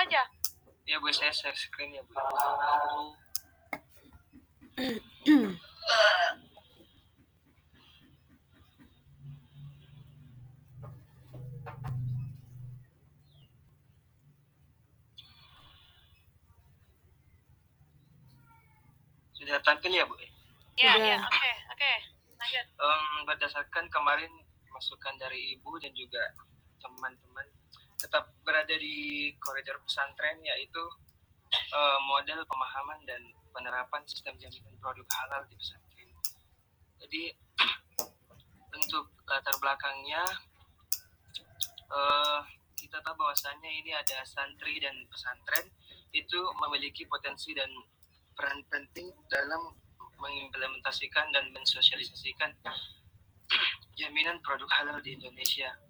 aja. Iya bu, saya share screen ya bu. Sudah tampil ya bu? Iya, Sudah. iya. Oke, oke. Lanjut. Em, berdasarkan kemarin masukan dari ibu dan juga teman-teman tetap berada di koridor pesantren yaitu eh, model pemahaman dan penerapan sistem jaminan produk halal di pesantren. Jadi untuk latar belakangnya eh, kita tahu bahwasannya ini ada santri dan pesantren itu memiliki potensi dan peran penting dalam mengimplementasikan dan mensosialisasikan jaminan produk halal di Indonesia.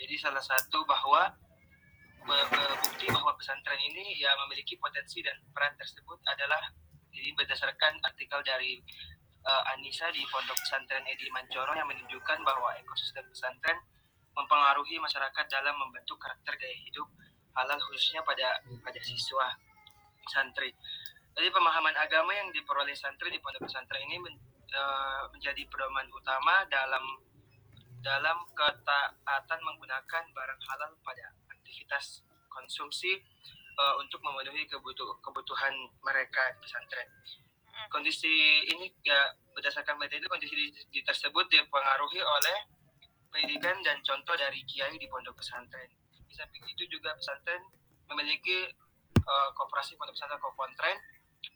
Jadi salah satu bahwa bukti bahwa pesantren ini ya memiliki potensi dan peran tersebut adalah ini berdasarkan artikel dari eh, Anissa di Pondok Pesantren Edi Mancoro yang menunjukkan bahwa ekosistem pesantren mempengaruhi masyarakat dalam membentuk karakter gaya hidup halal khususnya pada pada siswa santri. Jadi pemahaman agama yang diperoleh santri di pondok pesantren ini men- eh, menjadi pedoman utama dalam dalam ketaatan menggunakan barang halal pada aktivitas konsumsi eh, untuk memenuhi kebutuh- kebutuhan mereka di pesantren. Kondisi ini ya berdasarkan metode kondisi di, di tersebut dipengaruhi oleh pendidikan dan contoh dari kiai di pondok pesantren. Di samping itu juga pesantren memiliki eh, koperasi pondok pesantren Kopontren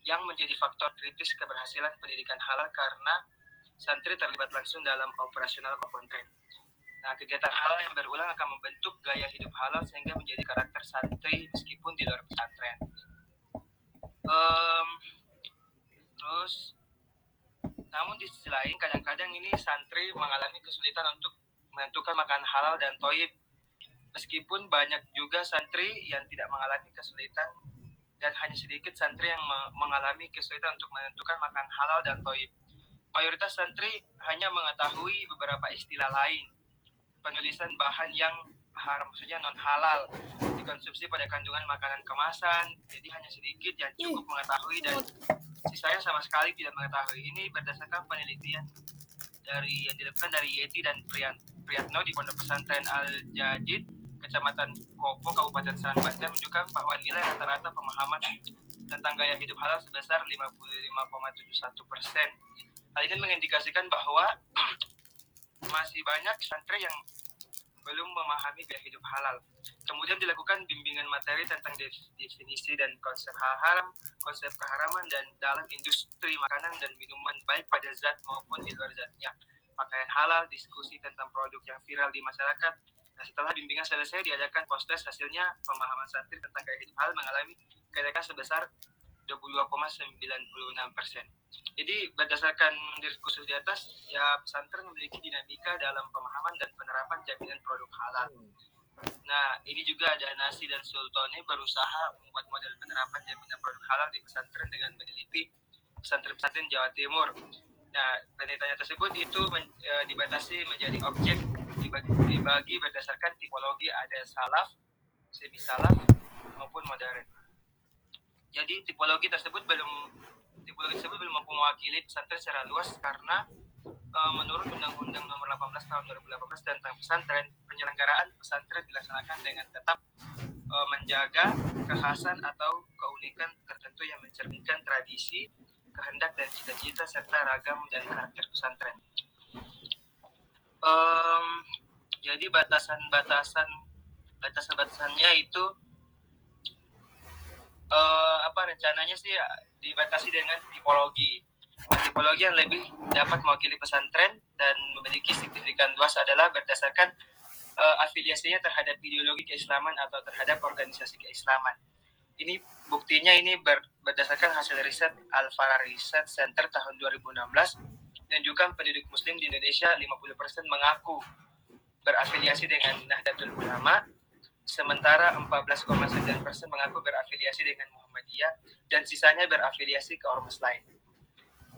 yang menjadi faktor kritis keberhasilan pendidikan halal karena santri terlibat langsung dalam operasional Kopontren. Nah, kegiatan halal yang berulang akan membentuk gaya hidup halal sehingga menjadi karakter santri meskipun di luar pesantren. Em, terus, namun di sisi lain kadang-kadang ini santri mengalami kesulitan untuk menentukan makan halal dan toib. Meskipun banyak juga santri yang tidak mengalami kesulitan dan hanya sedikit santri yang me- mengalami kesulitan untuk menentukan makan halal dan toib. Mayoritas santri hanya mengetahui beberapa istilah lain, penulisan bahan yang haram, maksudnya non halal, dikonsumsi pada kandungan makanan kemasan, jadi hanya sedikit yang cukup mengetahui dan sisanya sama sekali tidak mengetahui. Ini berdasarkan penelitian dari yang dilakukan dari Yeti dan Priyan, Priyatno di Pondok Pesantren Al Jadid, Kecamatan Kopo, Kabupaten Serang Banten menunjukkan bahwa nilai rata-rata pemahaman tentang gaya hidup halal sebesar 55,71 persen. Hal ini mengindikasikan bahwa masih banyak santri yang belum memahami gaya hidup halal. Kemudian dilakukan bimbingan materi tentang def- definisi dan konsep hal haram, konsep keharaman dan dalam industri makanan dan minuman baik pada zat maupun di luar zatnya. Pakaian halal, diskusi tentang produk yang viral di masyarakat. Nah, setelah bimbingan selesai diadakan post hasilnya pemahaman santri tentang gaya hidup halal mengalami kenaikan sebesar 22,96 persen. Jadi berdasarkan diskursus di atas, ya pesantren memiliki dinamika dalam pemahaman dan penerapan jaminan produk halal. Nah, ini juga ada Nasi dan Sultani berusaha membuat model penerapan jaminan produk halal di pesantren dengan meneliti pesantren-pesantren Jawa Timur. Nah, penelitiannya tersebut itu men- eh, dibatasi menjadi objek dibagi, dibagi berdasarkan tipologi ada salaf, semi salaf maupun modern. Jadi tipologi tersebut belum tipologi tersebut belum mampu mewakili pesantren secara luas karena eh, menurut Undang-Undang Nomor 18 Tahun 2018 tentang pesantren, penyelenggaraan pesantren dilaksanakan dengan tetap eh, menjaga kekhasan atau keunikan tertentu yang mencerminkan tradisi, kehendak dan cita-cita serta ragam dan karakter pesantren. Em, jadi batasan-batasan batasan-batasannya itu eh, apa rencananya sih dibatasi dengan tipologi. Nah, tipologi yang lebih dapat mewakili pesantren dan memiliki signifikan luas adalah berdasarkan eh, afiliasinya terhadap ideologi keislaman atau terhadap organisasi keislaman. Ini buktinya ini ber- berdasarkan hasil riset Alfara Research Center tahun 2016 dan juga penduduk muslim di Indonesia 50% mengaku berafiliasi dengan Nahdlatul Ulama sementara 14,9% mengaku berafiliasi dengan Muhammadiyah dan sisanya berafiliasi ke ormas lain.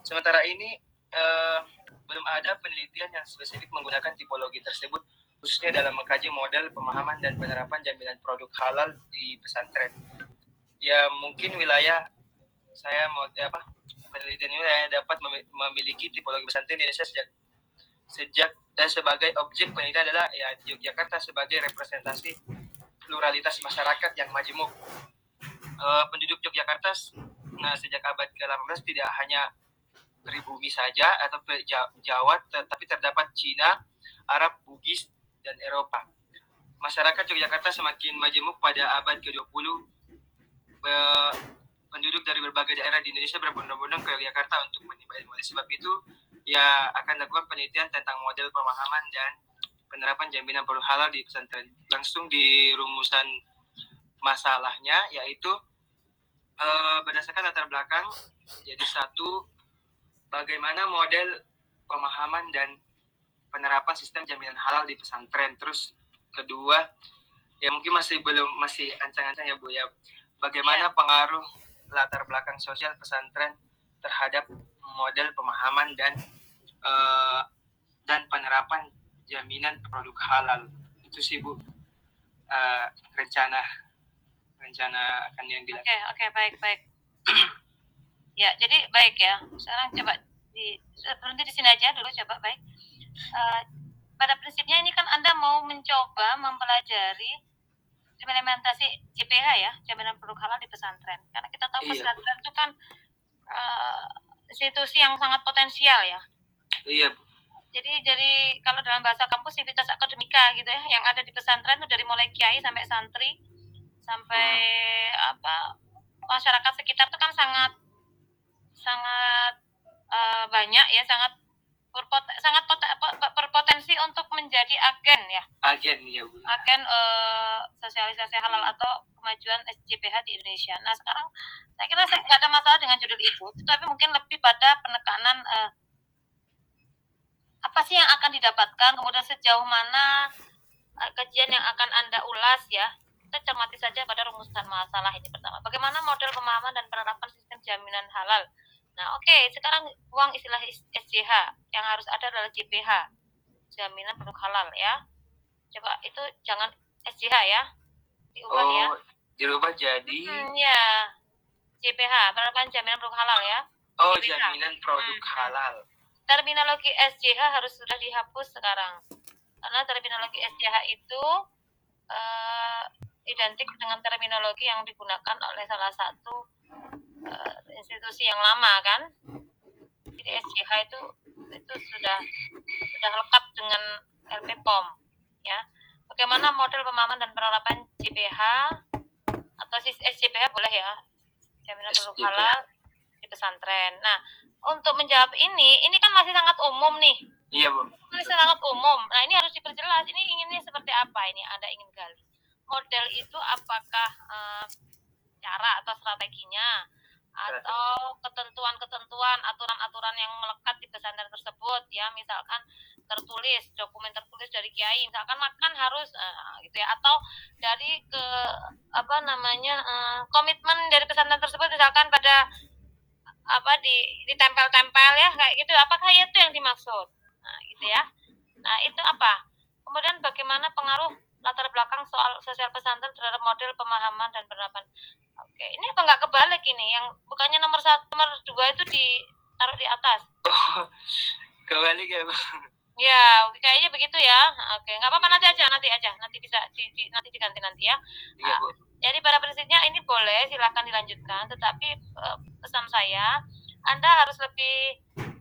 Sementara ini eh, belum ada penelitian yang spesifik menggunakan tipologi tersebut khususnya dalam mengkaji model pemahaman dan penerapan jaminan produk halal di pesantren. Ya mungkin wilayah saya mau ya apa penelitian ini dapat memi- memiliki tipologi pesantren di Indonesia sejak sejak dan sebagai objek penelitian adalah ya Yogyakarta sebagai representasi pluralitas masyarakat yang majemuk. Eh, penduduk Yogyakarta nah sejak abad ke-18 tidak hanya pribumi saja atau Jawa tetapi terdapat Cina, Arab, Bugis dan Eropa. Masyarakat Yogyakarta semakin majemuk pada abad ke-20. Be- penduduk dari berbagai daerah di Indonesia berbondong-bondong ke Yogyakarta untuk menimba ilmu. Sebab itu, ya akan lakukan penelitian tentang model pemahaman dan penerapan jaminan produk halal di pesantren. Langsung di rumusan masalahnya yaitu eh, berdasarkan latar belakang jadi satu bagaimana model pemahaman dan penerapan sistem jaminan halal di pesantren. Terus kedua ya mungkin masih belum masih ancang-ancang ya Bu ya. Bagaimana pengaruh latar belakang sosial pesantren terhadap model pemahaman dan eh, dan penerapan jaminan produk halal itu sih Bu eh, rencana rencana akan yang dilakukan. Oke, oke, baik, baik. ya, jadi baik ya. Sekarang coba di berhenti di sini aja dulu coba baik. Eh, pada prinsipnya ini kan Anda mau mencoba mempelajari implementasi JPH ya, jaminan produk halal di pesantren. Karena kita tahu Iya. pesantren itu kan eh, institusi yang sangat potensial ya. Iya Bu. Jadi dari kalau dalam bahasa kampus akademika gitu ya, yang ada di pesantren itu dari mulai kiai sampai santri sampai apa masyarakat sekitar itu kan sangat sangat eh, banyak ya, sangat berpot- sangat pot- po- berpotensi untuk menjadi agen ya, Agen ya Bu. agen eh, sosialisasi halal atau kemajuan SJPH di Indonesia. Nah sekarang saya kira saya nggak ada masalah dengan judul itu, tapi mungkin lebih pada penekanan eh, apa sih yang akan didapatkan, kemudian sejauh mana eh, kajian yang akan anda ulas ya. Kita cermati saja pada rumusan masalah ini pertama. Bagaimana model pemahaman dan penerapan sistem jaminan halal. Nah, oke, sekarang buang istilah SJH. Yang harus ada adalah JPH, jaminan produk halal ya. Coba itu jangan SJH ya. Diubah ya. Oh, dirubah jadi Hmm, ya. JPH, penerapan jaminan produk halal ya. oh JPH. jaminan produk Hmm. halal. terminologi SJH harus sudah dihapus sekarang karena terminologi SJH itu eh, identik dengan terminologi yang digunakan oleh salah satu eh, institusi yang lama kan jadi SJH itu itu sudah sudah lekat dengan LP POM ya bagaimana model pemahaman dan penerapan JPH atau sis- SJPH boleh ya jaminan produk halal di pesantren nah untuk menjawab ini, ini kan masih sangat umum nih, Iya Bu. masih sangat umum. Nah ini harus diperjelas. Ini inginnya seperti apa ini? Anda ingin gali model itu apakah eh, cara atau strateginya? Atau ketentuan-ketentuan, aturan-aturan yang melekat di pesantren tersebut? Ya, misalkan tertulis dokumen tertulis dari kiai, misalkan makan harus eh, gitu ya, atau dari ke apa namanya eh, komitmen dari pesantren tersebut misalkan pada apa di ditempel-tempel ya kayak gitu. Apakah itu yang dimaksud? Nah gitu ya. Nah itu apa? Kemudian bagaimana pengaruh latar belakang soal sosial pesantren terhadap model pemahaman dan penerapan. Oke ini apa nggak kebalik ini? Yang bukannya nomor satu nomor dua itu ditaruh di atas? Oh, kembali ya Bu. ya kayaknya begitu ya. Oke nggak apa-apa nanti aja nanti aja. Nanti bisa di, di- nanti diganti nanti ya. Iya Bu. Jadi pada prinsipnya ini boleh silahkan dilanjutkan, tetapi eh, pesan saya Anda harus lebih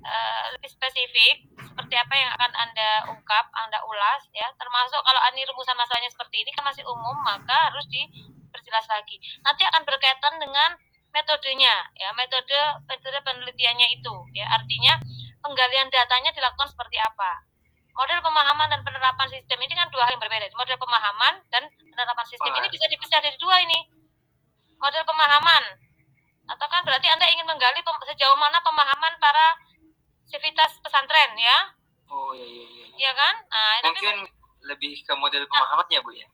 eh, lebih spesifik seperti apa yang akan Anda ungkap, Anda ulas ya. Termasuk kalau ini rumusan masalahnya seperti ini kan masih umum, maka harus diperjelas lagi. Nanti akan berkaitan dengan metodenya ya, metode metode penelitiannya itu ya. Artinya penggalian datanya dilakukan seperti apa. Model pemahaman dan penerapan sistem ini kan dua hal yang berbeda. Model pemahaman dan penerapan sistem ini bisa dipisah dari dua ini. Model pemahaman atau kan berarti Anda ingin menggali sejauh mana pemahaman para sivitas pesantren ya, Oh iya iya iya. iya kan? Nah, tapi Mungkin lebih ke model pemahamannya Bu ya.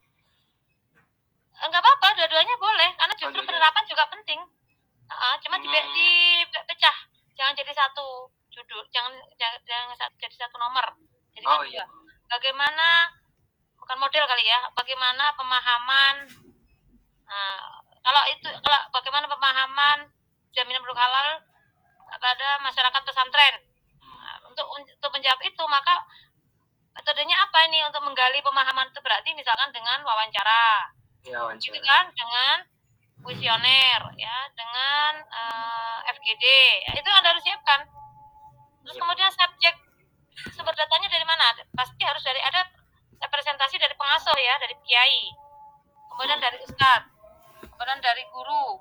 enggak apa-apa, dua-duanya boleh karena justru dua-duanya. penerapan juga penting. Ah, cuma di, Hmm. dipecah, jangan jadi satu judul, jangan jangan, jangan jadi satu nomor. Jadi kan Oh dua. iya. bagaimana bukan model kali ya bagaimana pemahaman nah, kalau itu kalau bagaimana pemahaman jaminan produk halal pada masyarakat pesantren? Nah, untuk untuk menjawab itu maka metodenya apa ini untuk menggali pemahaman itu berarti misalkan dengan wawancara? Ya gitu wawancara kan? Dengan kuesioner ya. Dengan eh, FGD ya, itu anda harus siapkan terus Iya. kemudian subjek sumber datanya dari mana? Pasti harus dari ada representasi dari pengasuh ya dari kiai. Kemudian dari ustadz kemudian dari guru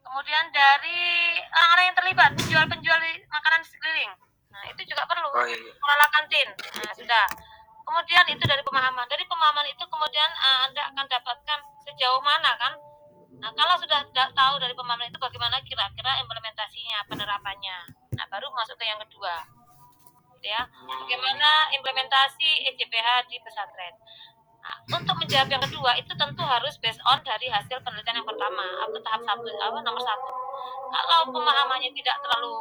kemudian dari orang-orang yang terlibat penjual-penjual makanan di sekeliling nah itu juga perlu oh iya iya. pengelola kantin. Nah, sudah. Kemudian itu dari pemahaman. Dari pemahaman itu kemudian eh, Anda akan dapatkan sejauh mana kan? Nah, kalau sudah da- tahu dari pemahaman itu bagaimana kira-kira implementasinya, penerapannya. Nah, baru masuk ke yang kedua. Gitu ya. Bagaimana implementasi EJPH di pesantren. Untuk menjawab yang kedua itu tentu harus based on dari hasil penelitian yang pertama. Atau tahap satu apa nomor satu. Kalau pemahamannya tidak terlalu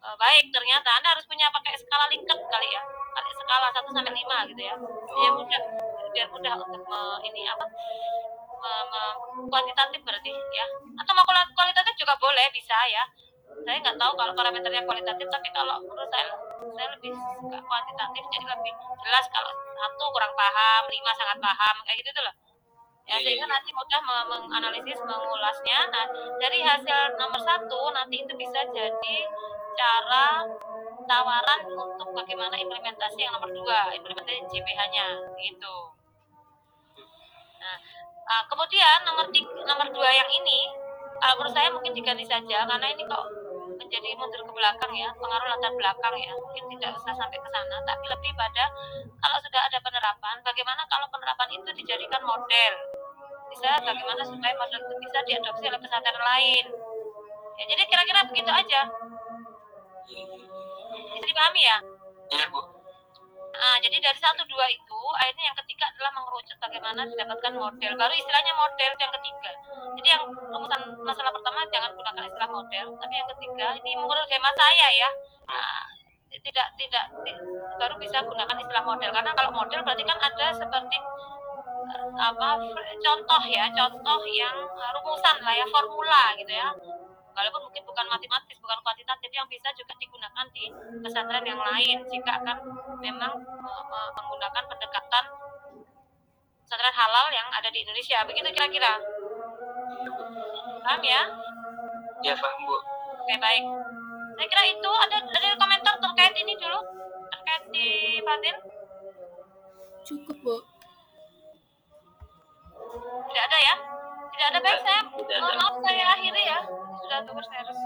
eh, baik ternyata anda harus punya pakai skala Likert kali ya. Kali skala 1 sampai 5 gitu ya. Biar mudah biar mudah untuk me- ini apa kuantitatif berarti ya. Atau mau kuali- kualitatif juga boleh bisa ya. Saya nggak tahu kalau parameternya kualitatif tapi kalau menurut saya saya lebih suka kuantitatif jadi lebih jelas kalau satu kurang paham lima sangat paham kayak gitu tuh loh. Ya Iya, sehingga iya. nanti mudah me- menganalisis mengulasnya. Nah dari hasil nomor satu nanti itu bisa jadi cara tawaran untuk bagaimana implementasi yang nomor dua implementasi JPH-nya gitu. Nah ah, kemudian nomor tiga, nomor dua yang ini kalau menurut saya mungkin diganti saja karena ini kok menjadi mundur ke belakang ya pengaruh latar belakang ya. Mungkin tidak usah sampai ke sana tapi lebih pada kalau sudah ada penerapan bagaimana kalau penerapan itu dijadikan model? Bisa bagaimana supaya model itu bisa diadopsi oleh pesantren lain? Ya jadi kira-kira begitu aja. Bisa dipahami ya? Iya bu. Nah, jadi dari satu dua itu akhirnya yang ketiga adalah mengerucut bagaimana didapatkan model. Baru istilahnya model yang ketiga jadi yang rumusan masalah pertama jangan gunakan istilah model tapi yang ketiga ini menurut hemat saya ya nah, tidak tidak ti- baru bisa gunakan istilah model. Karena kalau model berarti kan ada seperti eh, apa contoh ya contoh yang eh, rumusan lah ya formula gitu ya. Walaupun mungkin bukan matematis bukan kuantitatif yang bisa juga digunakan di pesantren yang lain. Jika akan memang me- me- menggunakan pendekatan pesantren halal yang ada di Indonesia. Begitu kira-kira paham ya? Ya paham bu. oke baik. Saya kira itu ada ada komentar terkait ini dulu terkait di Fadil Cukup, Bu. tidak ada ya? Tidak ada baik. Saya Tidak ada. maaf saya akhiri ya. Sudah tugas saya. harus